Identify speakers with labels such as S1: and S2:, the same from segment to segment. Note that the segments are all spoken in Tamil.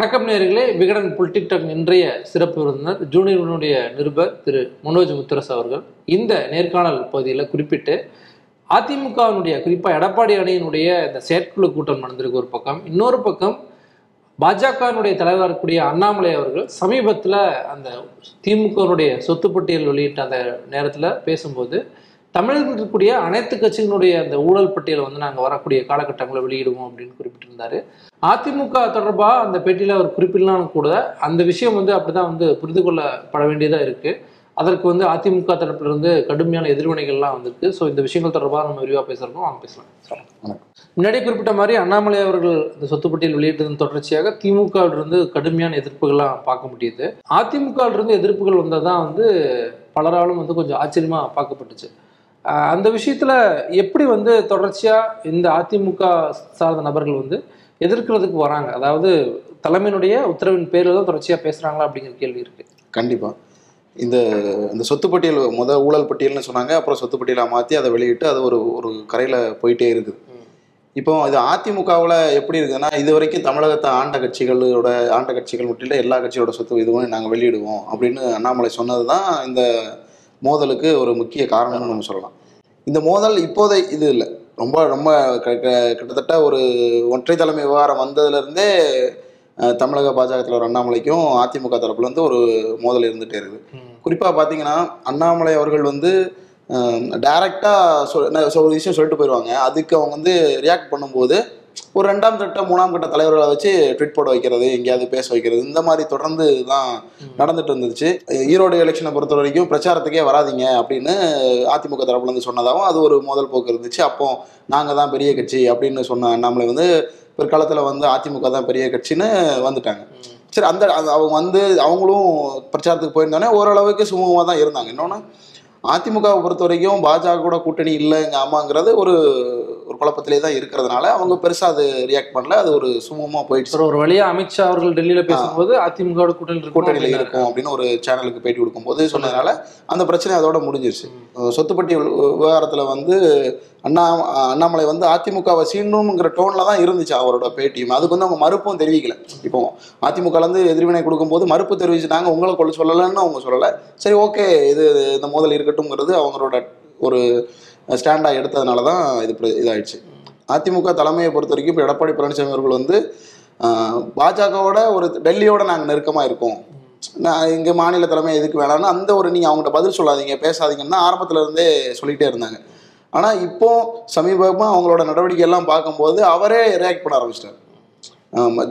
S1: வணக்கம் நேர்களே. விகடன் பொலிட்டிக்டாக் இன்றைய சிறப்பு விருந்தினர் ஜூனியர்களுடைய நிருபர் திரு மனோஜ் முத்தரஸ் அவர்கள். இந்த நேர்காணல் பகுதியில் குறிப்பிட்டு அதிமுகவினுடைய குறிப்பாக எடப்பாடி அணியினுடைய இந்த செயற்குழு கூட்டம் நடந்திருக்கு ஒரு பக்கம். இன்னொரு பக்கம் பாஜகவினுடைய தலைவராக இருக்கக்கூடிய அண்ணாமலை அவர்கள் சமீபத்தில் அந்த திமுகவினுடைய சொத்து பட்டியல் வெளியிட்ட அந்த நேரத்தில் பேசும்போது தமிழகத்தில் இருக்கக்கூடிய அனைத்து கட்சிகளுடைய அந்த ஊழல் பட்டியலை வந்து நாங்கள் வரக்கூடிய காலகட்டங்களை வெளியிடுவோம் அப்படின்னு குறிப்பிட்டிருந்தாரு. அதிமுக தொடர்பாக அந்த பேட்டியில் அவர் குறிப்பிடலாம் கூட அந்த விஷயம் வந்து அப்படிதான் வந்து புரிந்து கொள்ளப்பட வேண்டியதாக இருக்கு. அதற்கு வந்து அதிமுக தரப்பிலிருந்து கடுமையான எதிர்வினைகள்லாம் வந்திருக்கு. ஸோ இந்த விஷயங்கள் தொடர்பாக நம்ம விரிவாக பேசுகிறோம் வாங்க பேசலாம். முன்னாடி குறிப்பிட்ட மாதிரி அண்ணாமலை அவர்கள் இந்த சொத்து பட்டியல் வெளியிட்டதன் தொடர்ச்சியாக திமுகவிலிருந்து கடுமையான எதிர்ப்புகள்லாம் பார்க்க முடியுது. அதிமுகவிலிருந்து எதிர்ப்புகள் வந்தால் தான் வந்து பலராலும் வந்து கொஞ்சம் ஆச்சரியமாக பார்க்கப்பட்டுச்சு. அந்த விஷயத்துல எப்படி வந்து தொடர்ச்சியா இந்த அதிமுக சார்ந்த நபர்கள் வந்து எதிர்க்கிறதுக்கு வராங்க? அதாவது தலைமையினுடைய உத்தரவின் பேரில் தான் தொடர்ச்சியா பேசுறாங்களா அப்படிங்கிற கேள்வி இருக்கு.
S2: கண்டிப்பா. இந்த இந்த சொத்து பட்டியல் முத ஊழல் பட்டியல்னு சொன்னாங்க அப்புறம் சொத்து பட்டியலை மாற்றி அதை வெளியிட்டு அது ஒரு ஒரு கரையில் போயிட்டே இருக்குது. இப்போ இது அதிமுகவில் எப்படி இருக்குதுன்னா இது வரைக்கும் தமிழகத்தை ஆண்ட கட்சிகளோட ஆண்ட கட்சிகள் மட்டும் இல்லை எல்லா கட்சியோட சொத்து இதுவும் நாங்கள் வெளியிடுவோம் அப்படின்னு அண்ணாமலை சொன்னது தான் இந்த மோதலுக்கு ஒரு முக்கிய காரணம்னு நம்ம சொல்லலாம். இந்த மோதல் இப்போதை இது இல்லை. ரொம்ப ரொம்ப கிட்டத்தட்ட ஒரு ஒற்றை தலைமை விவகாரம் வந்ததுலேருந்தே தமிழக பாஜக தலைவர் அண்ணாமலைக்கும் அதிமுக தரப்புல இருந்து ஒரு மோதல் இருந்துகிட்டே இருக்குது. குறிப்பாக பார்த்தீங்கன்னா அண்ணாமலை அவர்கள் வந்து டைரெக்டாக சொல் ஒரு விஷயம் சொல்லிட்டு போயிடுவாங்க அதுக்கு அவங்க வந்து ரியாக்ட் பண்ணும்போது ஒரு ரெண்டாம் கட்ட மூணாம் கட்ட தலைவர்களை வச்சு ட்வீட் போட வைக்கிறது எங்கேயாவது பேச வைக்கிறது இந்த மாதிரி தொடர்ந்து தான் நடந்துட்டு இருந்துச்சு. ஈரோடு எலெக்ஷனை பொறுத்த வரைக்கும் பிரச்சாரத்துக்கே வராதீங்க அப்படின்னு அதிமுக தரப்புல இருந்து சொன்னதாகவும் அது ஒரு மோதல் போக்கு இருந்துச்சு. அப்போ நாங்கள் தான் பெரிய கட்சி அப்படின்னு சொன்ன அண்ணாமலை வந்து பிற்காலத்தில் வந்து அதிமுக தான் பெரிய கட்சின்னு வந்துட்டாங்க. சரி அந்த அவங்க வந்து அவங்களும் பிரச்சாரத்துக்கு போயிருந்தோடனே ஓரளவுக்கு சுமூகமாக தான் இருந்தாங்க. இன்னொன்று அதிமுகவை பொறுத்த வரைக்கும் பாஜக கூட கூட்டணி இல்லைங்க ஆமாங்கிறது ஒரு குழப்பத்திலே தான் இருக்கிறதுனால அவங்க பெருசாக அது ரியாக்ட் பண்ணல. அது ஒரு சுமூகமாக போயிடுச்சு.
S1: ஒரு ஒரு வழியா அமித்ஷா அவர்கள் டெல்லியில பேசும்போது அதிமுக கூட்டணி
S2: கூட்டணியில். இருக்கும் அப்படின்னு ஒரு சேனலுக்கு பேட்டி கொடுக்கும்போது சொன்னதுனால அந்த பிரச்சனை அதோட முடிஞ்சிருச்சு. சொத்துப்பட்டி விவகாரத்தில் வந்து அண்ணா அண்ணாமலை வந்து அதிமுகவை சீண்டணுங்கிற டோனில் தான் இருந்துச்சு அவரோட பேட்டியும். அதுக்கு வந்து அவங்க மறுப்பும் தெரிவிக்கல. இப்போ அதிமுகலேருந்து எதிர்வினை கொடுக்கும்போது மறுப்பு தெரிவிச்சுட்டாங்க உங்களை கொள்ள சொல்லலைன்னு அவங்க சொல்லலை. சரி ஓகே இது இந்த மோதல் இருக்கட்டும்ங்கிறது அவங்களோட ஒரு ஸ்டாண்டாக எடுத்ததுனால தான் இது இதாகிடுச்சு அதிமுக தலைமையை பொறுத்த வரைக்கும் இப்போ எடப்பாடி பழனிசாமி அவர்கள் வந்து பாஜகவோட ஒரு டெல்லியோட நாங்கள் நெருக்கமாக இருக்கோம். நான் இங்கே மாநில தலைமை எதுக்கு வேணாம்னு அந்த ஒரு நீங்கள் அவங்கள்ட்ட பதில் சொல்லாதீங்க பேசாதீங்கன்னு தான் இருந்தே சொல்லிகிட்டே இருந்தாங்க. ஆனால் இப்போ சமீபமாக அவங்களோட நடவடிக்கை எல்லாம் பார்க்கும்போது அவரே ரியாக்ட் பண்ண ஆரம்பிச்சிட்டார்.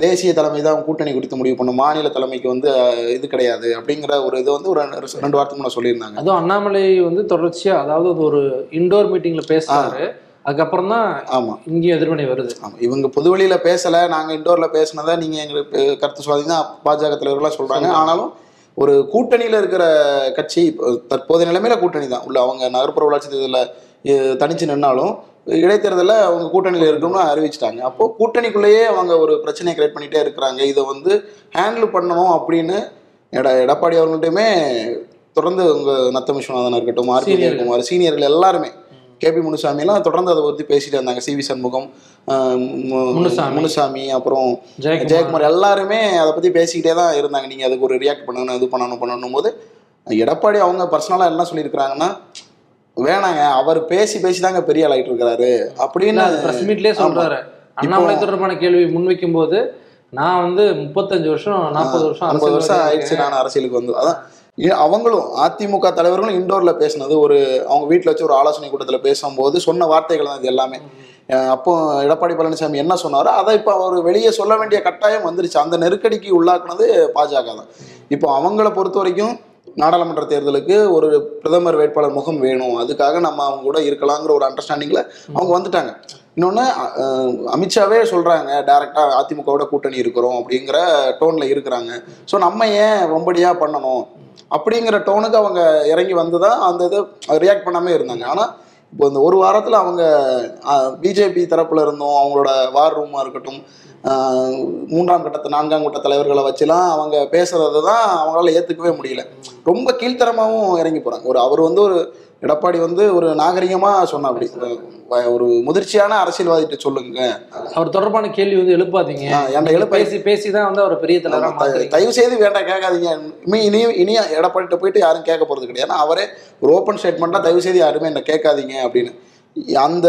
S2: தேசிய தலைமை தான் கூட்டணி குறித்து முடிவு பண்ணும் மாநில தலைமைக்கு வந்து இது கிடையாது அப்படிங்கிற ஒரு இது வந்து ஒரு ரெண்டு- வாரத்துக்கு முன்ன சொல்லியிருந்தாங்க.
S1: அதுவும் அண்ணாமலை வந்து தொடர்ச்சியா அதாவது அது ஒரு இண்டோர் மீட்டிங்ல பேசுறாரு. அதுக்கப்புறம் தான்
S2: ஆமாம்
S1: இங்கேயும் எதிர்வினை வருது.
S2: ஆமாம் இவங்க பொதுவெளியில் பேசலை நாங்கள் இண்டோரில் பேசினதை நீங்கள் எங்களுக்கு கருத்து சொல்லாதீங்கன்னா பாஜக தலைவர்களாக சொல்கிறாங்க ஆனாலும் ஒரு கூட்டணியில் இருக்கிற கட்சி தற்போதைய நிலைமையில கூட்டணி தான். உள்ள அவங்க நகர்ப்புற உள்ளாட்சி தேர்தலில் தனிச்சு நின்னாலும் இடைத்தேர்தலில் அவங்க கூட்டணியில் இருக்கணும்னு அறிவிச்சிட்டாங்க. அப்போது கூட்டணிக்குள்ளேயே அவங்க ஒரு பிரச்சனையை கிரியேட் பண்ணிகிட்டே இருக்கிறாங்க. இதை வந்து ஹேண்டில் பண்ணணும் அப்படின்னு எட எடப்பாடி அவங்கள்ட்டையுமே தொடர்ந்து உங்கள் நத்த விஸ்வநாதன் இருக்கட்டும் ஆர்பி
S1: Senior.
S2: குமார் சீனியர்கள் எல்லாருமே கேபி முனுசாமி எல்லாம் தொடர்ந்து அதை பற்றி பேசிட்டு இருந்தாங்க. C V Shanmugam
S1: Munusamy.
S2: அப்புறம்
S1: ஜெயக்குமார்.
S2: ஜெயக்குமார் எல்லாருமே அதை பற்றி பேசிக்கிட்டே தான் இருந்தாங்க. நீங்கள் அதுக்கு ஒரு ரியாக்ட் பண்ணணும் இது பண்ணணும் பண்ணணும் போது எடப்பாடி அவங்க பர்சனலாக என்ன சொல்லியிருக்கிறாங்கன்னா வேணாங்க அவர் பேசி பேசி தாங்க பெரிய ஆள் ஆயிட்டு இருக்கிறாரு அப்படின்னு
S1: பிரஸ் மீட்லயே சொல்றாரு. அண்ணாமலை தொடர்பான கேள்வி முன்வைக்கும் போது நான் வந்து முப்பத்தஞ்சு வருஷம் நாற்பது வருஷம்
S2: ஐம்பது வருஷம் ஆயிடுச்சு. நான் அரசியலுக்கு வந்து. அதான் அவங்களும் அதிமுக தலைவர்களும் இண்டோர்ல பேசினது. ஒரு அவங்க வீட்டில் வச்சு ஒரு ஆலோசனை கூட்டத்தில் பேசும்போது சொன்ன வார்த்தைகள் தான் இது எல்லாமே. அப்போ எடப்பாடி பழனிசாமி என்ன சொன்னாரோ அதை இப்போ அவர் வெளியே சொல்ல வேண்டிய கட்டாயம் வந்துருச்சு. அந்த நெருக்கடிக்கு உள்ளாக்குனது பாஜக தான். இப்போ அவங்கள பொறுத்த வரைக்கும் நாடாளுமன்ற தேர்தலுக்கு ஒரு பிரதமர் வேட்பாளர் முகம் வேணும். அதுக்காக நம்ம அவங்க கூட இருக்கலாங்கிற ஒரு அண்டர்ஸ்டாண்டிங்கில் அவங்க வந்துட்டாங்க. இன்னொன்று அமித்ஷாவே சொல்கிறாங்க டைரெக்டாக அதிமுகவோட கூட்டணி இருக்கிறோம் அப்படிங்கிற டோனில் இருக்கிறாங்க. ஸோ நம்ம ஏன் ரொம்படியாக பண்ணணும்? அப்படிங்கிற டோனுக்கு அவங்க இறங்கி வந்து தான் அந்த இதை ரியாக்ட் பண்ணாமே இருந்தாங்க. ஆனால் இப்போ இந்த ஒரு வாரத்தில் அவங்க பிஜேபி தரப்புல இருந்தும் அவங்களோட வார் ரூமாக இருக்கட்டும் மூன்றாம் கட்டத்து நான்காம் கட்ட தலைவர்களை வச்சுலாம் அவங்க பேசுறது தான் அவங்களால ஏற்றுக்கவே முடியல. ரொம்ப கீழ்த்தரமாகவும் இறங்கி போகிறாங்க ஒரு அவர் வந்து ஒரு எடப்பாடி வந்து ஒரு நாகரிகமா சொன்ன அப்படி. ஒரு முதிர்ச்சியான அரசியல்வாதிகிட்ட சொல்லுங்க.
S1: அவர் தொடர்பான கேள்வி வந்து எழுப்பாதீங்க.
S2: என்கிட்ட எழுப்ப
S1: பேசி பேசி தான் வந்து அவர் பெரிய தலைவரா
S2: தயவு செய்து வேண்டாம் கேட்காதீங்க. இனி இனி இனி எடப்பாடிட்ட போயிட்டு யாரும் கேட்க போறது கிடையாது. அவரே ஒரு ஓப்பன் ஸ்டேட்மெண்ட்டாக தயவு செய்து யாருமே என்ன கேட்காதீங்க அப்படின்னு. அந்த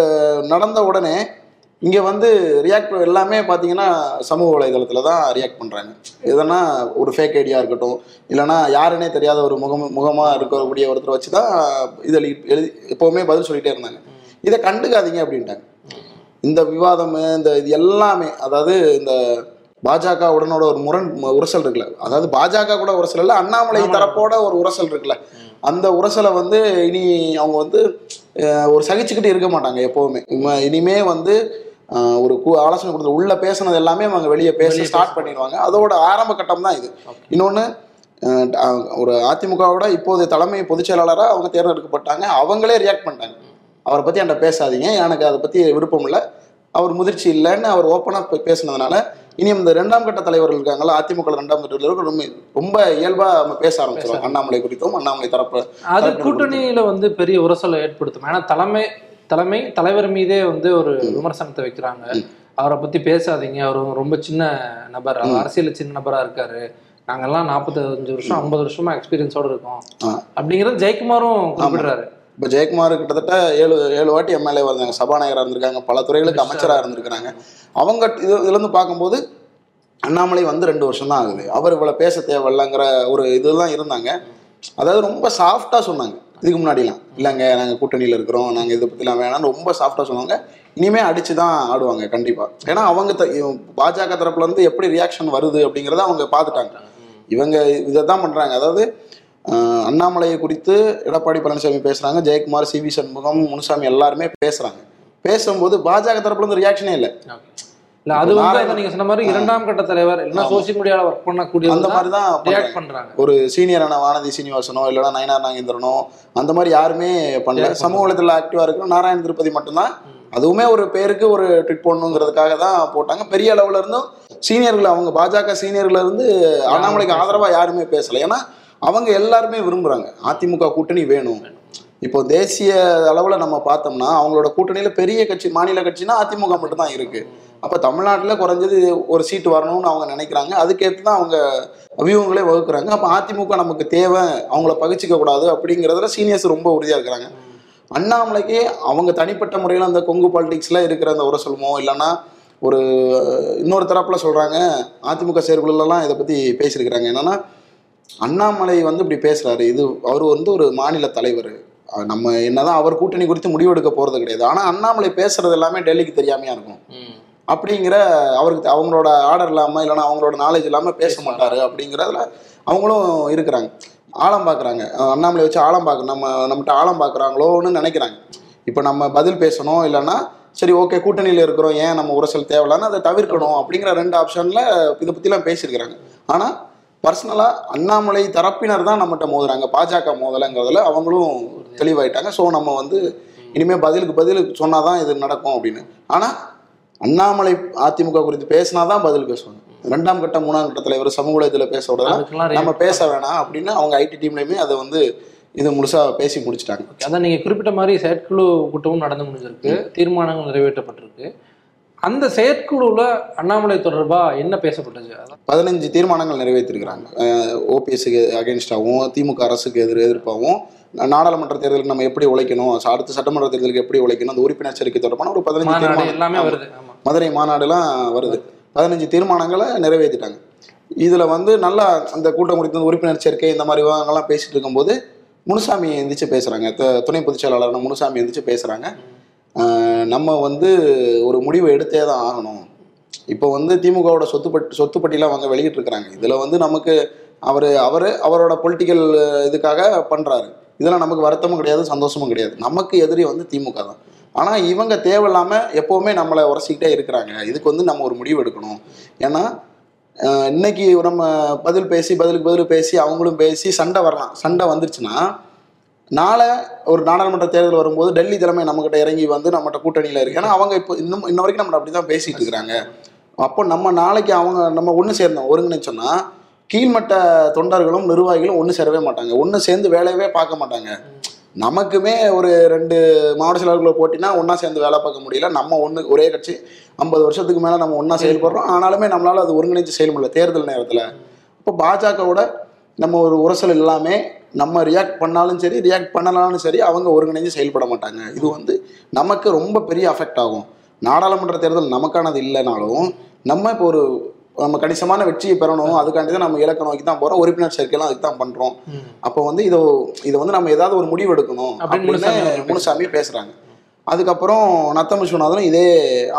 S2: நடந்த உடனே இங்க வந்து ரியாக்ட் எல்லாமே பார்த்தீங்கன்னா சமூக வலைதளத்துல தான் ரியாக்ட் பண்றாங்க. எதனா ஒரு ஃபேக் ஐடியா இருக்கட்டும் இல்லைன்னா யாருன்னே தெரியாத ஒரு முகம் முகமா இருக்கக்கூடிய ஒருத்தரை வச்சு தான் இதில் எழுதி எப்பவுமே பதில் சொல்லிட்டே இருந்தாங்க. இதை கண்டுக்காதீங்க அப்படின்ட்டாங்க. இந்த விவாதம் இந்த இது எல்லாமே அதாவது இந்த பாஜக உடனோட ஒரு முரண் உரசல் இருக்குல்ல அதாவது பாஜக கூட உரசல் இல்லை அண்ணாமலை தரப்போட ஒரு உரசல் இருக்குல்ல அந்த உரசலை வந்து இனி அவங்க வந்து ஒரு சகிச்சுக்கிட்டு இருக்க மாட்டாங்க எப்பவுமே. இனிமே வந்து ஒரு ஆலோசனை கொடுத்து உள்ள பேசுனது எல்லாமே அவங்க வெளியே பேச ஸ்டார்ட் பண்ணிடுவாங்க. அதோட ஆரம்ப கட்டம் தான் இது. இன்னொன்று ஒரு அதிமுகவோட இப்போதைய தலைமை பொதுச் செயலாளராக அவங்க தேர்ந்தெடுக்கப்பட்டாங்க. அவங்களே ரியாக்ட் பண்ணிட்டாங்க. அவரை பற்றி என்கிட்ட பேசாதீங்க. எனக்கு அதை பற்றி விருப்பம் இல்லை. அவர் முதிர்ச்சி இல்லைன்னு அவர் ஓப்பனாக பேசினதுனால இனி இந்த ரெண்டாம் கட்ட தலைவர்கள் இருக்காங்களா அதிமுக ரெண்டாம் கட்ட தலைவர்கள் ரொம்ப ரொம்ப இயல்பாக நம்ம பேச ஆரம்பிச்சிடும் அண்ணாமலை குறித்தும் அண்ணாமலை தரப்பு
S1: அது கூட்டணியில வந்து பெரிய உரசலை ஏற்படுத்தும். ஏன்னா தலைமை தலைமை தலைவர் மீதே வந்து ஒரு விமர்சனத்தை வைக்கிறாங்க. அவரை பத்தி பேசாதீங்க. அவர் ரொம்ப சின்ன நபர். அவர் அரசியல் சின்ன நபரா இருக்காரு. நாங்கெல்லாம் நாற்பத்தஞ்சு வருஷம் ஐம்பது வருஷமா எக்ஸ்பீரியன்ஸோட இருக்கோம். அப்படிங்கிறது ஜெயக்குமாரும் குறிப்பிடுறாரு.
S2: இப்போ ஜெயக்குமார் கிட்டத்தட்ட ஏழு ஏழு வாட்டி எம்எல்ஏ வந்தாங்க. சபாநாயகராக இருந்திருக்காங்க. பல துறைகளுக்கு அமைச்சராக இருந்திருக்கிறாங்க. அவங்க இது இதுலேருந்து பார்க்கும்போது அண்ணாமலை வந்து ரெண்டு வருஷம் தான் ஆகுது. அவர் இவ்வளோ பேச தேவையில்லைங்கிற ஒரு இதெல்லாம் இருந்தாங்க. அதாவது ரொம்ப சாஃப்டாக சொன்னாங்க. இதுக்கு முன்னாடிலாம். இல்லைங்க நாங்கள் கூட்டணியில் இருக்கிறோம் நாங்கள் இதை பற்றிலாம் வேணாம்னு ரொம்ப சாஃப்டாக சொன்னாங்க இனிமே அடிச்சு தான் ஆடுவாங்க கண்டிப்பாக ஏன்னா அவங்க த- பாஜக தரப்புலேருந்து எப்படி ரியாக்ஷன் வருது அப்படிங்கிறத அவங்க பார்த்துட்டாங்க இவங்க இதை தான் பண்ணுறாங்க அதாவது அண்ணாமலையை குறித்து எடப்பாடி பழனிசாமி பேசுகிறாங்க ஜெயக்குமார் சி வி சண்முகம் முனுசாமி எல்லாருமே பேசுகிறாங்க பேசும்போது பாஜக தரப்புலேருந்து ரியாக்ஷனே இல்லை.
S1: இல்ல அது வந்து நீங்க சொன்ன மாதிரி இரண்டாம் கட்ட தலைவர் இல்லைன்னா. சோசியல் மீடியால ஒர்க் பண்ணக்கூடிய
S2: அந்த மாதிரி தான்
S1: ரியாக்ட் பண்றாங்க.
S2: ஒரு சீனியரான வானதி சீனிவாசனோ இல்லைன்னா நயனார் நாகேந்திரனோ அந்த மாதிரி யாருமே பண்ணல. சமூக வலைதளத்தில் ஆக்டிவா இருக்கிற நாராயண திருப்பதி மட்டும்தான். அதுவுமே ஒரு பேருக்கு ஒரு ட்ரிட் போடணுங்கிறதுக்காக தான் போட்டாங்க. பெரிய அளவுல இருந்தும் சீனியர்கள் அவங்க பாஜக சீனியர்ல இருந்து அண்ணாமலைக்கு ஆதரவா யாருமே பேசல. ஏன்னா அவங்க எல்லாருமே விரும்புறாங்க. அதிமுக கூட்டணி வேணும். இப்போ தேசிய அளவுல நம்ம பார்த்தோம்னா அவங்களோட கூட்டணியில பெரிய கட்சி மாநில கட்சினா அதிமுக மட்டும்தான் இருக்கு. அப்போ தமிழ்நாட்டில் குறைஞ்சது ஒரு சீட்டு வரணும்னு அவங்க நினைக்கிறாங்க. அதுக்கேற்று தான் அவங்க வியூகங்களே வகுக்கிறாங்க. அப்போ அதிமுக நமக்கு தேவை அவங்கள பகிச்சிக்க கூடாது அப்படிங்கிறதுல சீனியர்ஸ் ரொம்ப உறுதியாக இருக்கிறாங்க. அண்ணாமலைக்கு அவங்க தனிப்பட்ட முறையில் அந்த கொங்கு பாலிடிக்ஸ்ல இருக்கிற அந்த உரசலுமோ இல்லைன்னா ஒரு இன்னொரு தரப்பில் சொல்கிறாங்க அதிமுக செயற்குழுலாம் இதை பற்றி பேசியிருக்கிறாங்க. என்னன்னா அண்ணாமலை வந்து இப்படி பேசுகிறாரு இது அவர் வந்து ஒரு மாநில தலைவர். நம்ம என்னதான் அவர் கூட்டணி குறித்து முடிவெடுக்க போகிறது கிடையாது. ஆனால் அண்ணாமலை பேசுறது எல்லாமே டெல்லிக்கு தெரியாமையா இருக்கும். அப்படிங்கிற அவருக்கு அவங்களோட ஆர்டர் இல்லாம இல்லைன்னா அவங்களோட நாலேஜ் இல்லாம பேச மாட்டாரு அப்படிங்கிறதுல அவங்களும் இருக்கிறாங்க. ஆழம் பார்க்குறாங்க அண்ணாமலை வச்சு ஆழம் பார்க்க நம்ம நம்மகிட்ட ஆழம் பார்க்குறாங்களோன்னு நினைக்கிறாங்க. இப்போ நம்ம பதில் பேசணும் இல்லைன்னா சரி ஓகே கூட்டணியில் இருக்கிறோம் ஏன் நம்ம உரசல் தேவையில்லான்னு அதை தவிர்க்கணும் அப்படிங்கிற ரெண்டு ஆப்ஷனில் இதை பற்றிலாம் பேசியிருக்கிறாங்க. ஆனால் பர்சனலாக அண்ணாமலை தரப்பினர் தான் நம்மகிட்ட மோதுறாங்க. பாஜக மோதலைங்கிறதுல அவங்களும் தெளிவாயிட்டாங்க. ஸோ நம்ம வந்து இனிமேல் பதிலுக்கு பதில் சொன்னாதான் இது நடக்கும் அப்படின்னு. ஆனால் அண்ணாமலை அதிமுக குறித்து பேசினாதான் பதில் பேசுவாங்க. ரெண்டாம் கட்ட மூணாம் கட்ட தலைவர் சமூக வலைதளத்தில் பேச விடலாம் நம்ம பேச வேணாம் அப்படின்னு அவங்க ஐடி டீம்லயுமே அதை வந்து இது முழுசா பேசி முடிச்சிட்டாங்க.
S1: அதான் நீங்க குறிப்பிட்ட மாதிரி செயற்குழு கூட்டமும் நடந்து முடிஞ்சிருக்கு. தீர்மானங்கள் நிறைவேற்றப்பட்டிருக்கு. அந்த செயற்குழுல அண்ணாமலை தொடர்பா என்ன பேசப்பட்டது?
S2: பதினஞ்சு தீர்மானங்கள் நிறைவேற்றிருக்கிறாங்க. ஓபிஎஸ்க்கு அகேன்ஸ்டாகவும் திமுக அரசுக்கு எதிர் எதிர்ப்பாகவும் நாடாளுமன்ற தேர்தலுக்கு நம்ம எப்படி உழைக்கணும் அடுத்த சட்டமன்ற தேர்தலுக்கு எப்படி உழைக்கணும் அந்த உறுப்பினர் சேர்க்கை தொடர்பான ஒரு பதினஞ்சு தீர்மானம்.
S1: எல்லாமே. வருது.
S2: மதுரை மாநாடுலாம் வருது. பதினஞ்சு தீர்மானங்களை நிறைவேற்றிட்டாங்க. இதுல வந்து நல்லா அந்த கூட்டம் குறித்த உறுப்பினர் சேர்க்கை இந்த மாதிரி விவகாரங்கள்லாம் பேசிட்டு இருக்கும்போது முனுசாமி எந்திரிச்சு பேசுறாங்க. த- துணை பொதுச் செயலாளர் முனுசாமி எந்திரிச்சு பேசுறாங்க. நம்ம வந்து ஒரு முடிவை எடுத்தே தான் ஆகணும். இப்போ வந்து திமுகவோட சொத்து பட் வந்து வெளியிட்டிருக்கிறாங்க. இதில் வந்து நமக்கு அவர் அவர் அவரோட பொலிட்டிக்கல் இதுக்காக பண்ணுறாரு இதெல்லாம் நமக்கு வருத்தமும் கிடையாது சந்தோஷமும் கிடையாது. நமக்கு எதிரி வந்து திமுக தான். ஆனால் இவங்க தேவையில்லாமல் எப்போவுமே நம்மளை உரசிக்கிட்டே இருக்கிறாங்க. இதுக்கு வந்து நம்ம ஒரு முடிவு எடுக்கணும். ஏன்னா இன்னைக்கு நம்ம பதில் பேசி பதிலுக்கு பதில் பேசி அவங்களும் பேசி சண்டை வரலாம். சண்டை வந்துருச்சுன்னா நாளை ஒரு நாடாளுமன்ற தேர்தல் வரும்போது டெல்லி தலைமை நம்மகிட்ட இறங்கி வந்து நம்மகிட்ட கூட்டணியில் இருக்கு. ஏன்னா அவங்க இப்போ இன்னும் இன்ன வரைக்கும் நம்ம அப்படி தான் பேசிட்டு இருக்கிறாங்க. அப்போ நம்ம நாளைக்கு அவங்க நம்ம ஒன்று சேர்ந்தோம். ஒருங்கிணைச்சோன்னா கீழ்மட்ட தொண்டர்களும் நிர்வாகிகளும் ஒன்று சேரவே மாட்டாங்க. ஒன்று சேர்ந்து வேலையவே பார்க்க மாட்டாங்க. நமக்குமே ஒரு ரெண்டு மாவட்ட செயலாளர்களை போட்டினா ஒன்றா சேர்ந்து வேலை பார்க்க முடியல. நம்ம ஒன்று ஒரே கட்சி ஐம்பது வருஷத்துக்கு மேலே நம்ம ஒன்றா செயல்படுறோம். ஆனாலுமே நம்மளால் அது ஒருங்கிணைச்சு செயல் முடியல தேர்தல் நேரத்தில். இப்போ பாஜகவோட நம்ம ஒரு உரசல் எல்லாமே நம்ம ரியாக்ட் பண்ணாலும் சரி ரியாக்ட் பண்ணலாலும் சரி அவங்க ஒருங்கிணைஞ்சு செயல்பட மாட்டாங்க. இது வந்து நமக்கு ரொம்ப பெரிய அஃபெக்ட் ஆகும். நாடாளுமன்ற தேர்தல் நமக்கானது இல்லைனாலும் நம்ம இப்போ ஒரு நம்ம கணிசமான வெற்றியை பெறணும். அதுக்காண்டி தான் நம்ம இலக்க நோக்கி தான் போகிறோம் உறுப்பினர் சேர்க்கையெல்லாம் அதுக்கு தான் பண்ணுறோம்
S1: ம்.
S2: அப்போ வந்து இதை இதை வந்து நம்ம ஏதாவது ஒரு முடிவு எடுக்கணும்
S1: அப்படின்னு முனுசாமி
S2: பேசுறாங்க. அதுக்கப்புறம் நத்தம் விஸ்வநாதனும் இதே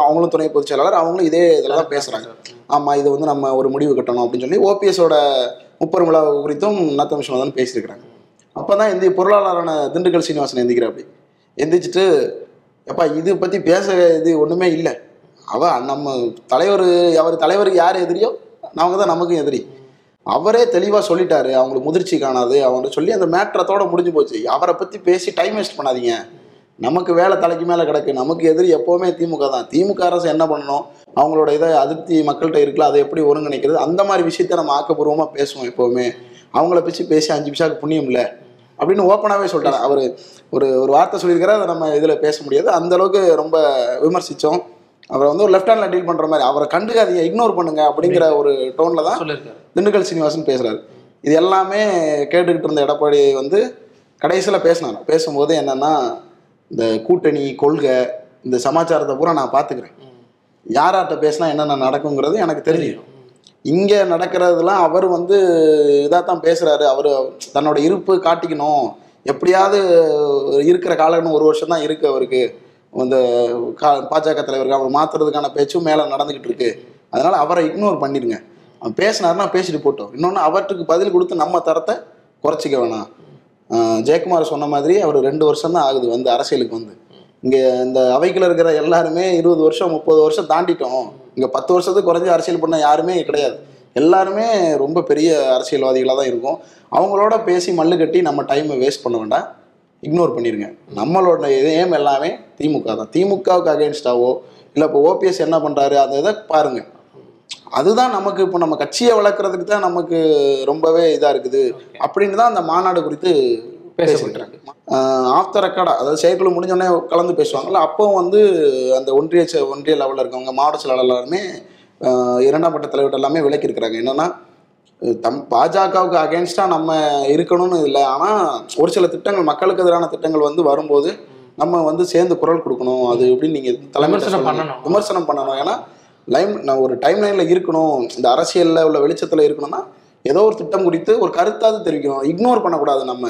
S2: அவங்களும் துணை பொதுச் செயலாளர் அவங்களும் இதே இதில் தான் பேசுகிறாங்க ஆமாம் இது வந்து நம்ம ஒரு முடிவு கட்டணும் அப்படின்னு சொல்லி ஓபிஎஸோட முப்பெரும் விழா குறித்தும் நத்தம் விஸ்வநாதன் பேசியிருக்கிறாங்க. அப்பதான் இந்த பொருளாளரான திண்டுக்கல் சீனிவாசன் எந்திக்கிறாப்படி எந்திரிச்சிட்டு எப்பா இது பற்றி பேச இது ஒன்றுமே இல்லை. அவ நம்ம தலைவர் அவர் தலைவருக்கு யார் எதிரியோ அவங்க தான் நமக்கும் எதிரி. அவரே தெளிவாக சொல்லிட்டாரு. அவங்களுக்கு முதிர்ச்சி காணாது அவங்க சொல்லி அந்த மேட்ரத்தோட முடிஞ்சு போச்சு. அவரை பற்றி பேசி டைம் வேஸ்ட் பண்ணாதீங்க. நமக்கு வேலை தலைக்கு மேல கிடக்கு. நமக்கு எதிரி எப்பவுமே திமுக தான். திமுக அரசு என்ன பண்ணணும்? அவங்களோட இதை அதிருப்தி மக்கள்கிட்ட இருக்குல்ல அதை எப்படி ஒருங்கிணைக்கிறது? அந்த மாதிரி விஷயத்த நம்ம ஆக்கப்பூர்வமா பேசுவோம் எப்பவுமே. அவங்கள பிச்சு பேசி அஞ்சு பிசாக்கு புண்ணியம் இல்லை. அப்படின்னு ஓப்பனாகவே சொல்லிட்டாரு அவர் ஒரு ஒரு வார்த்தை சொல்லியிருக்காரு அதை நம்ம இதில் பேச முடியாது. அந்த அளவுக்கு ரொம்ப விமர்சித்தோம் அவரை வந்து ஒரு லெஃப்ட் ஹேண்டில் டீல் பண்ணுற மாதிரி அவரை கண்டுக்காதீங்க இக்னோர் பண்ணுங்க அப்படிங்கிற ஒரு டோனில் தான் திண்டுக்கல் சீனிவாசன் பேசுறாரு. இது எல்லாமே கேட்டுக்கிட்டு இருந்த எடப்பாடி வந்து கடைசியில் பேசினார். பேசும்போது என்னன்னா இந்த கூட்டணி கொள்கை இந்த சமாச்சாரத்தை பூரா நான் பார்த்துக்கிறேன். யார்கிட்ட பேசினா என்னென்ன நடக்குங்கிறது எனக்கு தெரியும். இங்கே நடக்கிறதுலாம் அவர் வந்து இதாக தான் பேசுகிறாரு அவர் தன்னோட இருப்பு காட்டிக்கணும். எப்படியாவது இருக்கிற காலகட்டம் ஒரு வருஷம் தான் இருக்குது அவருக்கு. இந்த கா பாஜக தலைவருக்கு அவர் மாற்றுறதுக்கான பேச்சும் மேலே நடந்துக்கிட்டு இருக்கு. அதனால் அவரை இக்னோர் பண்ணிடுங்க. அவன் பேசினாருன்னா பேசிட்டு போட்டோம். இன்னொன்று அவற்றுக்கு பதில் கொடுத்து நம்ம தரத்தை குறைச்சிக்க வேணாம். ஜெயக்குமார் சொன்ன மாதிரி அவர் ரெண்டு வருஷம் தான் ஆகுது வந்து அரசியலுக்கு வந்து. இங்கே இந்த அவைக்குள்ள இருக்கிற எல்லாருமே இருபது வருஷம் முப்பது வருஷம் தாண்டிட்டோம். இங்கே பத்து வருஷத்துக்கு குறைஞ்சி அரசியல் பண்ண யாருமே கிடையாது. எல்லாருமே ரொம்ப பெரிய அரசியல்வாதிகளாக தான் இருக்கும். அவங்களோட பேசி மல்லு கட்டி நம்ம டைமை வேஸ்ட் பண்ண வேண்டாம். இக்னோர் பண்ணிடுங்க நம்மளோட ஏம் எல்லாமே திமுக தான். திமுகவுக்கு அகேன்ஸ்டாவோ இல்லை இப்போ ஓபிஎஸ் என்ன பண்ணுறாரு அந்த இதை பாருங்கள் அதுதான் நமக்கு இப்போ நம்ம கட்சியை வளர்க்குறதுக்கு தான் நமக்கு ரொம்பவே இதாக இருக்குது. அப்படின்னு தான் அந்த மாநாடு குறித்து
S1: பேசப்பட்டிருக்கு.
S2: ஆஃப் த ரெக்கார்டா அதாவது செயற்குழு முடிஞ்சோடனே கலந்து பேசுவாங்கல்ல அப்போ வந்து அந்த ஒன்றிய ஒன்றிய லெவலில் இருக்கவங்க மாவட்ட செயலாளர் எல்லாருமே இரண்டாம் கட்ட தலைவர்கள் எல்லாமே விலக்கி இருக்கிறாங்க என்னன்னா தம் பாஜகவுக்கு அகேன்ஸ்டாக நம்ம இருக்கணும்னு இல்லை. ஆனால் ஒரு சில திட்டங்கள் மக்களுக்கு எதிரான திட்டங்கள் வந்து வரும்போது நம்ம வந்து சேர்ந்து குரல் கொடுக்கணும். அது எப்படின்னு நீங்கள்
S1: பண்ணணும்.
S2: விமர்சனம் பண்ணணும். ஏன்னா லைம் நான் ஒரு டைம் லைனில் இருக்கணும் இந்த அரசியலில் உள்ள வெளிச்சத்தில் இருக்கணும்னா ஏதோ ஒரு திட்டம் குறித்து ஒரு கருத்தாவது தெரிவிக்கணும். இக்னோர் பண்ணக்கூடாது நம்ம.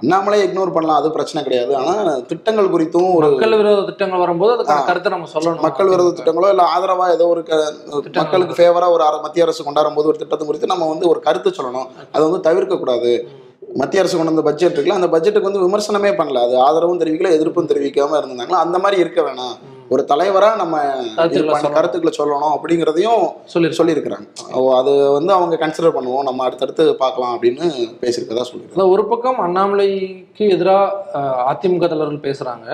S2: அண்ணாமலை இக்னோர் பண்ணலாம் அது பிரச்சனை கிடையாது. ஆனால் திட்டங்கள் குறித்தும் ஒரு
S1: மக்கள் விரோத திட்டங்கள் வரும்போது அதுக்கான கருத்தை நம்ம சொல்லணும்.
S2: மக்கள் விரோத திட்டங்களோ இல்லை ஆதரவா ஏதோ ஒரு மக்களுக்கு ஃபேவரா ஒரு மத்திய அரசு கொண்டாடும் போது ஒரு திட்டத்தை குறித்து நம்ம வந்து ஒரு கருத்து சொல்லணும். அதை வந்து தவிர்க்க கூடாது. மத்திய அரசு கொண்டு வந்த பட்ஜெட் இருக்குல்ல அந்த பட்ஜெட்டுக்கு வந்து விமர்சனமே பண்ணல. அது ஆதரவும் தெரிவிக்கல எதிர்ப்பும் தெரிவிக்காம இருந்தாங்களா அந்த மாதிரி இருக்க வேணாம். ஒரு தலைவரா நம்ம
S1: கருத்துக்களை சொல்லணும்.
S2: அப்படிங்கிறதையும்
S1: சொல்லியிருக்கோம்
S2: சொல்லியிருக்கிறாங்க. அது வந்து அவங்க கன்சிடர் பண்ணுவோம். நம்ம அடுத்தடுத்து பார்க்கலாம் அப்படின்னு பேசியிருக்கதா சொல்லியிருக்காங்க.
S1: ஒரு பக்கம் அண்ணாமலைக்கு எதிராக அதிமுக தலைவர்கள் பேசுறாங்க.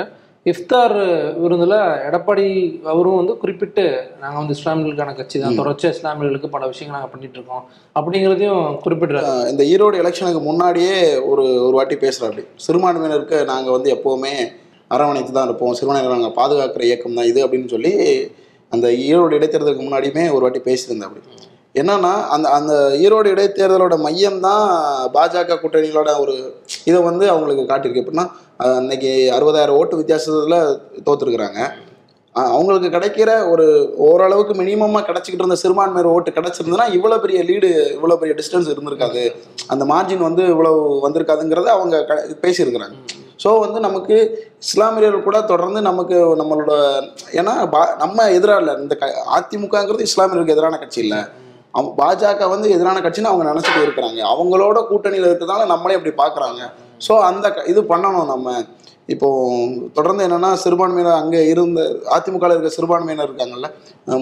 S1: இஃப்தார் விருந்துல எடப்பாடி அவரும் வந்து குறிப்பிட்டு நாங்க வந்து இஸ்லாமியர்களுக்கான கட்சி தான். தொடர்ச்சியா இஸ்லாமியர்களுக்கு பல விஷயங்கள் நாங்க பண்ணிட்டு இருக்கோம். அப்படிங்கிறதையும் குறிப்பிடுறாரு.
S2: இந்த ஈரோடு எலெக்ஷனுக்கு முன்னாடியே ஒரு ஒரு வாட்டி பேசுகிறாப்படி சிறுபான்மையினருக்கு நாங்கள் வந்து எப்போவுமே அரவணைத்து தான் இருப்போம். சிறுபான்மையினர் நாங்கள் பாதுகாக்கிற இயக்கம் தான் இது அப்படின்னு சொல்லி அந்த ஈரோடு இடைத்தேர்தலுக்கு முன்னாடியுமே ஒரு வாட்டி பேசியிருந்தேன் அப்படி. என்னன்னா அந்த அந்த ஈரோடு இடைத்தேர்தலோட மையம் தான் பாஜக கூட்டணிகளோட ஒரு இதை வந்து அவங்களுக்கு காட்டியிருக்கு. எப்படின்னா அன்னைக்கு அறுபதாயிரம் ஓட்டு வித்தியாசத்தில் தோத்துருக்குறாங்க. அவங்களுக்கு கிடைக்கிற ஒரு ஓரளவுக்கு மினிமமாக கிடச்சிக்கிட்டு இருந்த சிறுபான்மையர் ஓட்டு கிடச்சிருந்ததுன்னா இவ்வளோ பெரிய லீடு இவ்வளோ பெரிய டிஸ்டன்ஸ் இருந்திருக்காது. அந்த மார்ஜின் வந்து இவ்வளவு வந்திருக்காதுங்கிறத அவங்க க- பேசியிருக்கிறாங்க. ஸோ வந்து நமக்கு இஸ்லாமியர்கள் கூட தொடர்ந்து நமக்கு நம்மளோட ஏன்னா பா- நம்ம எதிராக இல்லை இந்த க அதிமுகங்கிறது இஸ்லாமியர்களுக்கு எதிரான கட்சி இல்லை. அவங்க பாஜக வந்து எதிரான கட்சின்னு அவங்க நினச்சிட்டு இருக்கிறாங்க. அவங்களோட கூட்டணியில் இருக்கிறதால நம்மளே அப்படி பார்க்குறாங்க ஸோ அந்த இது பண்ணணும் நம்ம. இப்போ தொடர்ந்து என்னன்னா சிறுபான்மையினர் அங்கே இருந்த அதிமுக இருக்க சிறுபான்மையினர் இருக்காங்கல்ல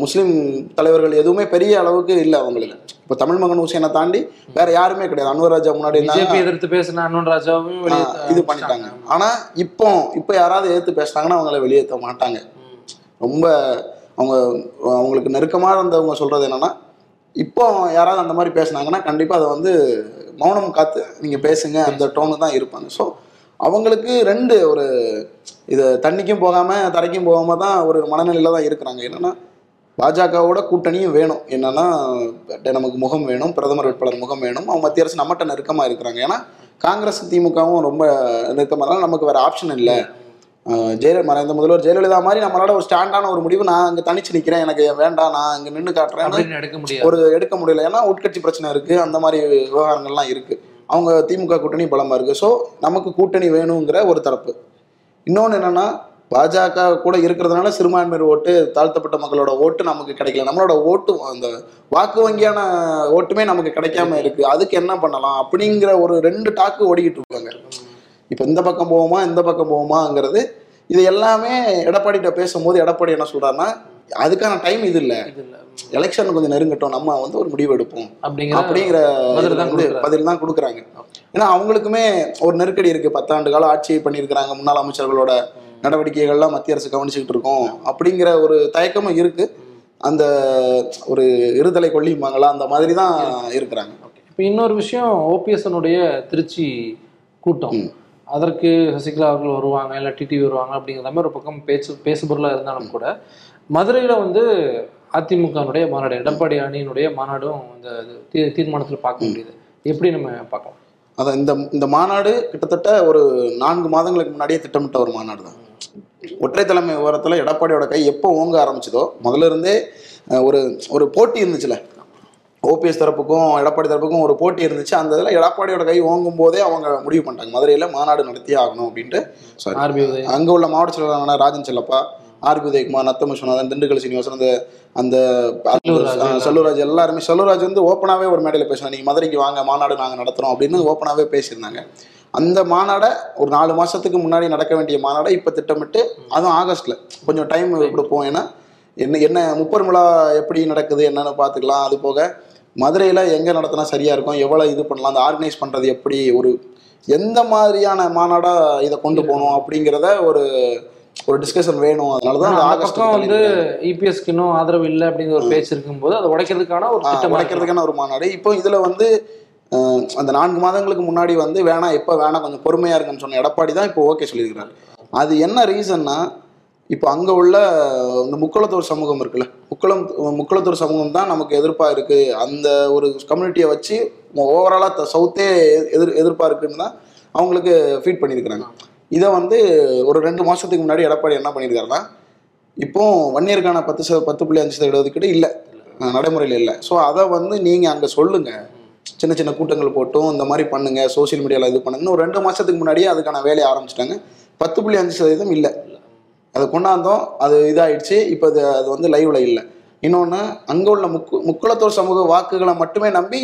S2: முஸ்லீம் தலைவர்கள் எதுவுமே பெரிய அளவுக்கு இல்லை அவங்களுக்கு. இப்போ தமிழ் மகன் ஹுசேனை தாண்டி வேற யாருமே கிடையாது. அன்வர் ராஜா முன்னாடி
S1: எதிர்த்து பேசின அண்ணன் ராஜாவும்
S2: இது பண்ணிட்டாங்க. ஆனா இப்போ இப்போ யாராவது எதிர்த்து பேசுனாங்கன்னா அவங்கள வெளியேற்ற மாட்டாங்க. ரொம்ப அவங்க அவங்களுக்கு நெருக்கமாக இருந்தவங்க சொல்றது என்னன்னா இப்போ யாராவது அந்த மாதிரி பேசுனாங்கன்னா கண்டிப்பா அதை வந்து மௌனம் காத்து நீங்க பேசுங்க அந்த டோனு தான் இருப்பாங்க. ஸோ அவங்களுக்கு ரெண்டு ஒரு இது தண்ணிக்கும் போகாம தரைக்கும் போகாம தான் ஒரு மனநிலையில தான் இருக்கிறாங்க. என்னன்னா பாஜகவோட கூட்டணியும் வேணும். என்னன்னா நமக்கு முகம் வேணும் பிரதமர் வேட்பாளர் முகம் வேணும். அவங்க மத்திய அரசு நம்மகிட்ட நெருக்கமா இருக்கிறாங்க. ஏன்னா காங்கிரஸ் திமுகவும் ரொம்ப நெருக்கமாக நமக்கு வேற ஆப்ஷன் இல்லை. ஜெயல மறைந்த முதல்வர் ஜெயலலிதா மாதிரி நம்மளால ஒரு ஸ்டாண்டான ஒரு முடிவு நான் அங்கே தனிச்சு நிற்கிறேன் எனக்கு வேண்டாம் நான் இங்கே நின்று காட்டுறேன்
S1: எடுக்க
S2: ஒரு எடுக்க முடியல. ஏன்னா உட்கட்சி பிரச்சனை இருக்கு. அந்த மாதிரி விவகாரங்கள்லாம் இருக்கு. அவங்க திமுக கூட்டணி பலமாக இருக்குது ஸோ நமக்கு கூட்டணி வேணுங்கிற ஒரு தரப்பு. இன்னொன்று என்னன்னா பாஜக கூட இருக்கிறதுனால சிறுபான்மையர் ஓட்டு தாழ்த்தப்பட்ட மக்களோட ஓட்டு நமக்கு கிடைக்கல. நம்மளோட ஓட்டு அந்த வாக்கு வங்கியான ஓட்டுமே நமக்கு கிடைக்காம இருக்கு. அதுக்கு என்ன பண்ணலாம்? அப்படிங்கிற ஒரு ரெண்டு டாக்கு ஓடிக்கிட்டு இருக்காங்க. இப்போ இந்த பக்கம் போவோமா இந்த பக்கம் போவோமாங்கிறது இது எல்லாமே எடப்பாடிகிட்ட பேசும்போது எடப்பாடி என்ன சொல்கிறாருன்னா அதுக்கான டைம் இது இல்லை. எலெக்ஷன் கொஞ்சம் நெருங்கட்டும். நம்ம வந்து ஒரு முடிவு எடுப்போம்.
S1: அப்படிங்கிற
S2: அப்படிங்கிற
S1: பதில் தான்
S2: வந்து. பதில் தான் கொடுக்குறாங்க. ஏன்னா அவங்களுக்குமே ஒரு நெருக்கடி இருக்கு. பத்தாண்டு கால ஆட்சி பண்ணியிருக்கிறாங்க. முன்னாள் அமைச்சர்களோட நடவடிக்கைகள்லாம் மத்திய அரசு கவனிச்சுக்கிட்டு இருக்கோம். அப்படிங்கிற ஒரு தயக்கமும் இருக்கு. அந்த ஒரு இருதலை கொல்லிம்பாங்களா அந்த மாதிரி தான் இருக்கிறாங்க.
S1: இப்போ இன்னொரு விஷயம் ஓபிஎஸ்னுடைய திருச்சி கூட்டம். அதற்கு சசிகலா அவர்கள் வருவாங்க இல்லை டிடிவி வருவாங்க அப்படிங்கிற மாதிரி ஒரு பக்கம் பேச்சு பேசுபொருளாக இருந்தாலும் கூட மதுரையில் வந்து அதிமுகனுடைய மாநாடு எடப்பாடி அணியினுடைய மாநாடும் இந்த தீ- தீர்மானத்தில் பார்க்க முடியுது. எப்படி நம்ம பார்க்கலாம்?
S2: அதான் இந்த இந்த மாநாடு கிட்டத்தட்ட ஒரு நான்கு மாதங்களுக்கு முன்னாடியே திட்டமிட்ட ஒரு மாநாடு தான். ஒற்றை தலைமை விவரத்தில் எடப்பாடியோட கை எப்போ ஓங்க ஆரம்பிச்சதோ முதல்ல இருந்தே ஒரு ஒரு போட்டி இருந்துச்சுல. ஓபிஎஸ் தரப்புக்கும் எடப்பாடி தரப்புக்கும் ஒரு போட்டி இருந்துச்சு. அந்த இதில் எடப்பாடியோட கை ஓங்கும் போதே அவங்க முடிவு பண்ணிட்டாங்க. மதுரையில் மாநாடு நடத்தியே ஆகணும் அப்படின்ட்டு. அங்கே உள்ள மாவட்ட செயலாளரான ராஜன் செல்லப்பா ஆர்பி உதயகுமார் நத்தம் விஸ்வநாதன் திண்டுக்கல் சீனிவாசன் அந்த அந்த
S1: செல்லூர்ராஜ்.
S2: எல்லாருமே. செல்லூர்ராஜ் வந்து ஓப்பனாகவே ஒரு மேடையில் பேசினாங்க நீங்கள் மதுரைக்கு வாங்க மாநாடு நாங்கள் நடத்துகிறோம் அப்படின்னு ஓப்பனாகவே பேசியிருந்தாங்க. அந்த மாநாடை ஒரு நாலு மாசத்துக்கு முன்னாடி நடக்க வேண்டிய மாநாடை இப்போ திட்டமிட்டு அதுவும் ஆகஸ்ட்ல. கொஞ்சம் டைம் கொடுப்போம் ஏன்னா என்ன என்ன முப்பெரும் விழா எப்படி நடக்குது என்னன்னு பார்த்துக்கலாம். அது போக மதுரையில் எங்கே நடத்தினா சரியாக இருக்கும் எவ்வளோ இது பண்ணலாம் அந்த ஆர்கனைஸ் பண்ணுறது எப்படி ஒரு எந்த மாதிரியான மாநாடா இதை கொண்டு போகணும் அப்படிங்கிறத ஒரு ஒரு டிஸ்கஷன் வேணும். அதனால தான்
S1: பக்கம் வந்து இபிஎஸ்க்கு இன்னும் ஆதரவு இல்லை அப்படிங்கிற ஒரு பேச்சு இருக்கும்போது அதை உடைக்கிறதுக்கான ஒரு திட்டம்
S2: உடைக்கிறதுக்கான ஒரு மாநாடு. இப்போ இதுல வந்து அந்த நான்கு மாதங்களுக்கு முன்னாடி வந்து வேணாம் எப்போ வேணாம் கொஞ்சம் பொறுமையா இருக்குன்னு சொன்ன எடப்பாடி தான் இப்போ ஓகே சொல்லியிருக்கிறாரு. அது என்ன ரீசன்னா இப்போ அங்க உள்ள இந்த முக்குளத்தூர் சமூகம் இருக்குல்ல முக்குளம் முக்குளத்தூர் சமூகம் தான் நமக்கு எதிர்ப்பா இருக்கு. அந்த ஒரு கம்யூனிட்டியை வச்சு ஓவராலாக சவுத்தே எதிர் எதிர்ப்பா இருக்குன்னு தான் அவங்களுக்கு ஃபீட் பண்ணியிருக்கிறாங்க. இதை வந்து ஒரு ரெண்டு மாசத்துக்கு முன்னாடி எடப்பாடி என்ன பண்ணியிருக்காருன்னா இப்போ வன்னியருக்கான இயருக்கான பத்து சத பத்து புள்ளி அஞ்சு சதவீத ஒதுக்கீடு இல்லை. நடைமுறையில் இல்லை. ஸோ அதை வந்து நீங்கள் அங்கே சொல்லுங்க. சின்ன சின்ன கூட்டங்கள் போட்டும் இந்த மாதிரி பண்ணுங்க சோஷியல் மீடியாவில் இது பண்ணுங்கன்னு ஒரு ரெண்டு மாதத்துக்கு முன்னாடியே அதுக்கான வேலையை ஆரம்பிச்சிட்டாங்க. பத்து புள்ளி அஞ்சு சதவீதம் இல்லை. அதை கொண்டாந்தோம் அது இதாயிடுச்சு. இப்போ அது அது வந்து லைவ்ல இல்லை. இன்னொன்று அங்கே உள்ள முக்கு முக்குளத்தோர் சமூக வாக்குகளை மட்டுமே நம்பி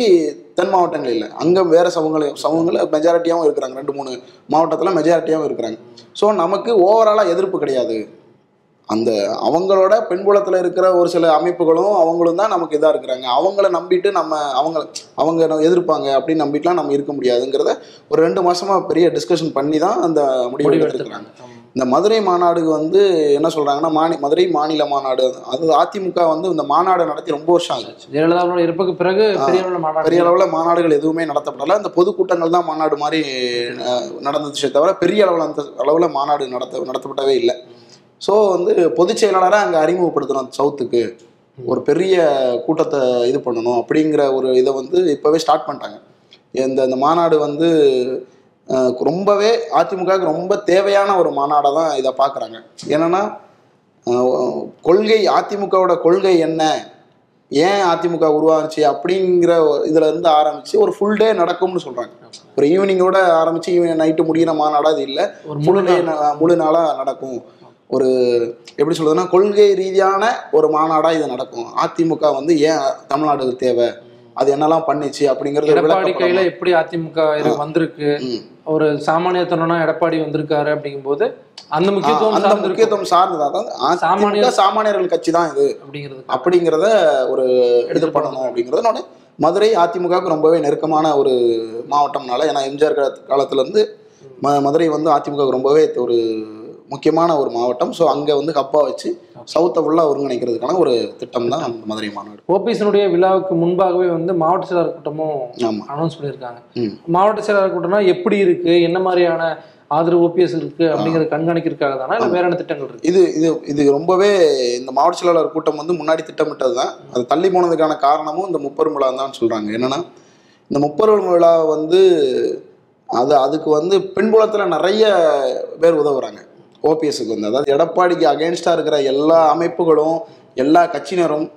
S2: தென் மாவட்டங்கள் இல்லை. அங்கே வேற சமூகங்கள் சமூகங்கள் மெஜாரிட்டியாகவும் இருக்கிறாங்க. ரெண்டு மூணு மாவட்டத்தில் மெஜாரிட்டியாகவும் இருக்கிறாங்க. ஸோ நமக்கு ஓவராலாக எதிர்ப்பு கிடையாது. அந்த அவங்களோட பின்புலத்தில் இருக்கிற ஒரு சில அமைப்புகளும் அவங்களும் தான் நமக்கு இதாக இருக்கிறாங்க. அவங்கள நம்பிட்டு நம்ம அவங்க அவங்க எதிர்ப்பாங்க அப்படின்னு நம்பிட்டுலாம் நம்ம இருக்க முடியாதுங்கிறத ஒரு ரெண்டு மாசமா பெரிய டிஸ்கஷன் பண்ணி தான் அந்த முடிவு எடுத்துருக்காங்க. இந்த மதுரை மாநாடு வந்து என்ன சொல்றாங்கன்னா மாநி மதுரை மாநில மாநாடு. அது அதிமுக வந்து இந்த மாநாடு நடத்தி ரொம்ப வருஷம் ஆகுது
S1: ஜெயலலிதாவோட இறப்புக்கு பிறகு பெரிய அளவுல மாநாடு
S2: பெரிய அளவில் மாநாடுகள் எதுவுமே நடத்தப்படல. இந்த பொதுக்கூட்டங்கள் தான் மாநாடு மாதிரி நடந்துச்சே தவிர பெரிய அளவில் அந்த அளவில் மாநாடு நடத்த நடத்தப்படவே இல்லை. ஸோ வந்து பொதுச் செயலாளராக அங்கே அறிமுகப்படுத்தணும் சவுத்துக்கு. ஒரு பெரிய கூட்டத்தை இது பண்ணணும் அப்படிங்கிற ஒரு இதை வந்து இப்போவே ஸ்டார்ட் பண்ணிட்டாங்க. இந்த இந்த மாநாடு வந்து ரொம்பவே அதிமுகவுக்கு ரொம்ப தேவையான ஒரு மாநாடாக தான் இதை பார்க்குறாங்க. என்னன்னா கொள்கை அதிமுகவோட கொள்கை என்ன? ஏன் அதிமுக உருவாச்சு அப்படிங்கிற இதுல இருந்து ஆரம்பிச்சு ஒரு ஃபுல் டே நடக்கும்னு சொல்றாங்க. ஒரு ஈவினிங்கோட ஆரம்பிச்சு ஈவினிங் நைட்டு முடியிற மாநாடா இது இல்லை.
S1: ஒரு
S2: முழு டே முழு நாளா நடக்கும். ஒரு எப்படி சொல்றதுன்னா கொள்கை ரீதியான ஒரு மாநாடா இது நடக்கும். அதிமுக வந்து ஏன் தமிழ்நாடு தேவை? அது என்னெல்லாம் பண்ணுச்சு அப்படிங்கறது
S1: எடப்பாடி. கையில எப்படி அதிமுக வந்திருக்கு. ஒரு சாமானியத்தனா எடப்பாடி வந்திருக்காரு அப்படிங்கும்போது அந்த
S2: ஆ,
S1: முக்கியத்துவம்
S2: அந்த முக்கியத்துவம் சார்ந்ததா? தான் அதிமுக
S1: சாமானியர்
S2: சாமானியர்கள் கட்சி தான் இது.
S1: அப்படிங்கிறது
S2: அப்படிங்கிறத ஒரு இது பண்ணணும் அப்படிங்கிறது இன்னொன்னு மதுரை அதிமுகவுக்கு ரொம்பவே நெருக்கமான ஒரு மாவட்டம்னால ஏன்னா எம்ஜிஆர் காலத்து- காலத்துல இருந்து ம மதுரை வந்து அதிமுக ரொம்பவே ஒரு முக்கியமான ஒரு மாவட்டம். ஸோ அங்கே வந்து ஹப்பா வச்சு சவுத்தை ஃபுல்லாக ஒருங்கிணைக்கிறதுக்கான ஒரு திட்டம் தான் அந்த மதுரை மாநாடு.
S1: ஓபிஎஸ்னுடைய விழாவுக்கு முன்பாகவே வந்து மாவட்ட செயலாளர் கூட்டமும்
S2: ஆமாம்
S1: அனௌன்ஸ் பண்ணியிருக்காங்க. மாவட்ட செயலாளர் கூட்டம்னா எப்படி இருக்கு? என்ன மாதிரியான ஆதரவு ஓபிஎஸ் இருக்கு? அப்படிங்கறத கண்காணிக்கிறதுக்காக தானா? இல்ல வேற என்ன திட்டங்கள் இருக்கு?
S2: இது இது இது ரொம்பவே இந்த மாவட்ட செயலாளர் கூட்டம் வந்து முன்னாடி திட்டமிட்டது தான். அது தள்ளி போனதுக்கான காரணமும் இந்த முப்பெரும் விழா தான் சொல்றாங்க. என்னன்னா இந்த முப்பெரும் விழா வந்து அது அதுக்கு வந்து பின்புலத்தில் நிறைய பேர் உதவுறாங்க. ஓபிஎஸ்க்கு வந்து அதாவது எடப்பாடிக்கு அகேன்ஸ்டாக இருக்கிற எல்லா அமைப்புகளும் எல்லா கட்சியினரும்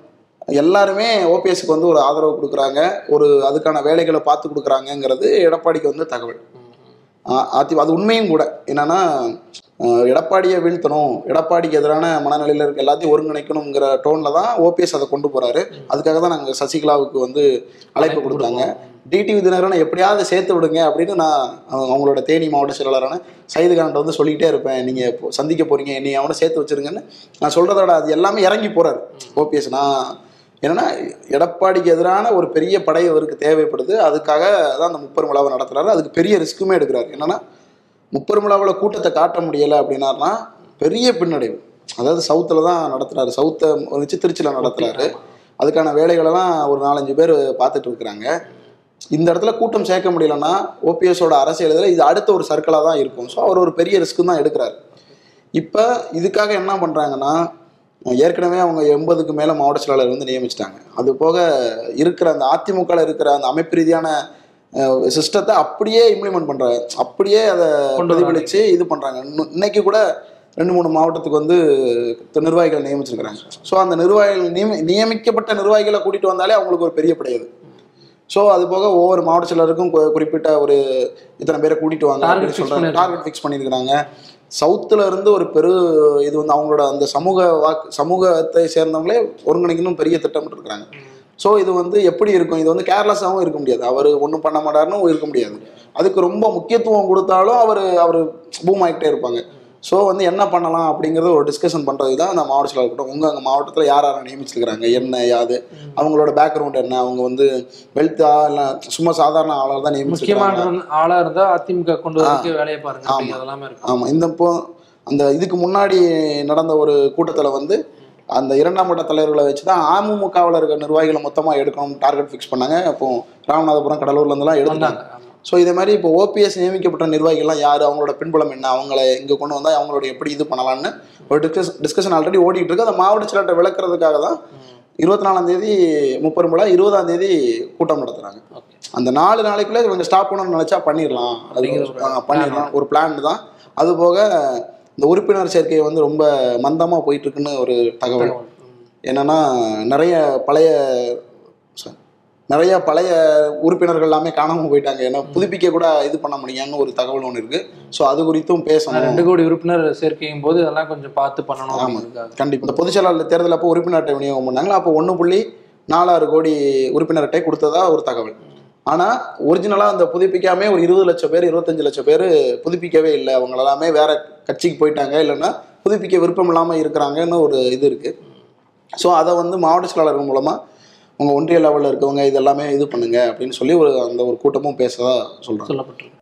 S2: எல்லாருமே ஓபிஎஸ்க்கு வந்து ஒரு ஆதரவு கொடுக்குறாங்க. ஒரு அதுக்கான வேலைகளை பார்த்து கொடுக்குறாங்கங்கிறது எடப்பாடிக்கு வந்து தகவல். அதி அது உண்மையும் கூட. என்னன்னா எடப்பாடியை வீழ்த்தணும் எடப்பாடிக்கு எதிரான மனநிலையில் இருக்க எல்லாத்தையும் ஒருங்கிணைக்கணுங்கிற டோன்ல தான் ஓபிஎஸ் அதை கொண்டு போறாரு. அதுக்காக தான் நாங்கள் சசிகலாவுக்கு வந்து அழைப்பு கொடுத்தாங்க. டிடிவி தினகரனை எப்படியாவது சேர்த்து விடுங்க அப்படின்னு நான் அவங்க- அவங்களோட தேனி மாவட்ட செயலாளரான சைதுகான்ட்ட வந்து சொல்லிக்கிட்டே இருப்பேன். நீங்க இப்போ சந்திக்க போறீங்க என்னை அவனை சேர்த்து வச்சிருங்கன்னு. நான் சொல்றதோட அது எல்லாமே இறங்கி போறாரு. ஓபிஎஸ் நான் என்னன்னா எடப்பாடிக்கு எதிரான ஒரு பெரிய படை அவருக்கு தேவைப்படுது. அதுக்காக தான் அந்த முப்பெரும் விழாவை நடத்துறாரு. அதுக்கு பெரிய ரிஸ்க்குமே எடுக்கிறாரு. என்னன்னா முப்பெரும் விழாவில் கூட்டத்தை காட்ட முடியலை அப்படின்னாருனா பெரிய பின்னடைவு. அதாவது சவுத்தில் தான் நடத்துறாரு. சவுத்தை வச்சு திருச்சியில் நடத்துறாரு. அதுக்கான வேலைகளெல்லாம் ஒரு நாலஞ்சு பேர் பார்த்துட்டு இருக்கிறாங்க. இந்த இடத்துல கூட்டம் சேர்க்க முடியலன்னா ஓபிஎஸோட அரசியல் இதில் இது அடுத்த ஒரு சர்க்கிளாக தான் இருக்கும். ஸோ அவர் ஒரு பெரிய ரிஸ்க்கு தான் எடுக்கிறாரு. இப்போ இதுக்காக என்ன பண்ணுறாங்கன்னா ஏற்கனவே அவங்க எண்பதுக்கு மேலே மாவட்ட செயலாளர் வந்து நியமிச்சிட்டாங்க. அது போக இருக்கிற அந்த அதிமுகவில் இருக்கிற அந்த அமைப்பு ரீதியான சிஸ்டத்தை அப்படியே இம்ப்ளிமெண்ட் பண்ணுறாங்க அப்படியே அதை. பிரதிபலித்து இது பண்ணுறாங்க இன்னைக்கு கூட ரெண்டு மூணு மாவட்டத்துக்கு வந்து நிர்வாகிகள் நியமிச்சிருக்கிறாங்க. ஸோ அந்த நிர்வாகிகள் நியமி நியமிக்கப்பட்ட நிர்வாகிகளை கூட்டிகிட்டு வந்தாலே அவங்களுக்கு ஒரு பெரிய படையது ஸோ அது போக ஒவ்வொரு மாவட்ட செயலருக்கும் குறிப்பிட்ட ஒரு இத்தனை பேரை கூட்டிட்டு வாங்க
S1: பண்ணிருக்காங்க.
S2: டார்கெட் ஃபிக்ஸ் பண்ணியிருக்கிறாங்க சவுத்துல இருந்து ஒரு பெரு இது வந்து அவங்களோட அந்த சமூக வாக்கு சமூகத்தை சேர்ந்தவங்களே ஒருங்கிணைக்கணும் பெரிய திட்டம் இருக்கிறாங்க ஸோ இது வந்து எப்படி இருக்கும்? இது வந்து கேர்லெஸ்ஸாகவும் இருக்க முடியாது. அவர் ஒன்றும் பண்ண மாட்டாருன்னு இருக்க முடியாது. அதுக்கு ரொம்ப முக்கியத்துவம் கொடுத்தாலும் அவர் அவர் பூம் ஆகிட்டே இருப்பாங்க. ஸோ வந்து என்ன பண்ணலாம் அப்படிங்கிறது ஒரு டிஸ்கஷன் பண்ணுறது தான் அந்த மாவட்ட செயலாளர் கூட்டம். உங்கள் அங்கே மாவட்டத்தில் யார் யாரை நியமிச்சிருக்கிறாங்க? என்ன யாது? அவங்களோட பேக்ரவுண்ட் என்ன? அவங்க வந்து வெல்த்தா இல்லை சும்மா சாதாரண ஆளாக தான் நியமிச்சிருக்காங்க
S1: முக்கியமான ஆளா இருந்தா அதிமுக கொண்டு வேலையை பாருங்க. எல்லாமே இருக்கும்.
S2: ஆமாம் இந்த இப்போ அந்த இதுக்கு முன்னாடி நடந்த ஒரு கூட்டத்தில் வந்து அந்த இரண்டாம் கட்ட தலைவர்களை வச்சு தான் அமமுகவில் இருக்க நிர்வாகிகளை மொத்தமாக எடுக்கணும் டார்கெட் ஃபிக்ஸ் பண்ணாங்க. அப்போ ராமநாதபுரம் கடலூர்லேருந்துலாம் எடுத்தாங்க. ஸோ இதே மாதிரி இப்போ ஓபிஎஸ் நியமிக்கப்பட்ட நிர்வாகிகள்லாம் யார்? அவங்களோட பின்புலம் என்ன? அவங்கள இங்கே கொண்டு வந்தால் அவங்களோட எப்படி இது பண்ணலாம்னு ஒரு டிஸ்கஸ் டிஸ்கஷன் ஆல்ரெடி ஓடிட்டு இருக்கு. அந்த மாவட்ட செயலாளர்கிட்ட விளக்குறதுக்காக தான் இருபத்தி நாலாம் தேதி முப்பெரும் விழா இருபதாம் தேதி கூட்டம் நடத்துறாங்க. அந்த நாலு நாளைக்குள்ள இவங்க ஸ்டாப் பண்ணணும்னு நினைச்சா பண்ணிடலாம். அது
S1: அப்படிங்கிற
S2: பண்ணிடலாம். ஒரு பிளான் தான். அது போக இந்த உறுப்பினர் சேர்க்கை வந்து ரொம்ப மந்தமா போயிட்டு இருக்குன்னு ஒரு தகவல். என்னன்னா நிறைய பழைய sorry, நிறைய பழைய உறுப்பினர்கள் எல்லாமே காணாம போயிட்டாங்க. ஏன்னா புதுப்பிக்க கூட இது பண்ண முடியான்னு ஒரு தகவல் ஒன்று இருக்கு. ஸோ அது குறித்தும் பேசணும்.
S1: ரெண்டு கோடி உறுப்பினர் சேர்க்கையும் போது இதெல்லாம் கொஞ்சம் பார்த்து பண்ணணும்
S2: ஆமா.
S1: அப்படிங்கிறதுக்காக.
S2: கண்டிப்பா. இந்த பொதுச் செயலாளர் தேர்தல் அப்போ உறுப்பினர் அட்டை விநியோகம் பண்ணாங்களா? அப்போ ஒன்று புள்ளி நாலாறு கோடி உறுப்பினர் அட்டை கொடுத்ததா ஒரு தகவல். ஆனா ஒரிஜினலா அந்த புதுப்பிக்காம ஒரு இருபது லட்சம் பேர் இருபத்தஞ்சு லட்சம் பேர் புதுப்பிக்கவே இல்லை. அவங்க எல்லாமே வேற கட்சிக்கு போயிட்டாங்க. இல்லைன்னா புதுப்பிக்க விருப்பம் இல்லாம இருக்கிறாங்கன்னு ஒரு இது இருக்கு. ஸோ அதை வந்து மாவட்ட செயலாளர்கள் மூலமா உங்கள் ஒன்றிய லெவலில் இருக்கவங்க இது எல்லாமே இது பண்ணுங்க அப்படின்னு சொல்லி ஒரு அந்த ஒரு கூட்டமும் பேசுகிறதா சொல்கிறேன்
S1: சொல்லப்பட்டிருக்கு.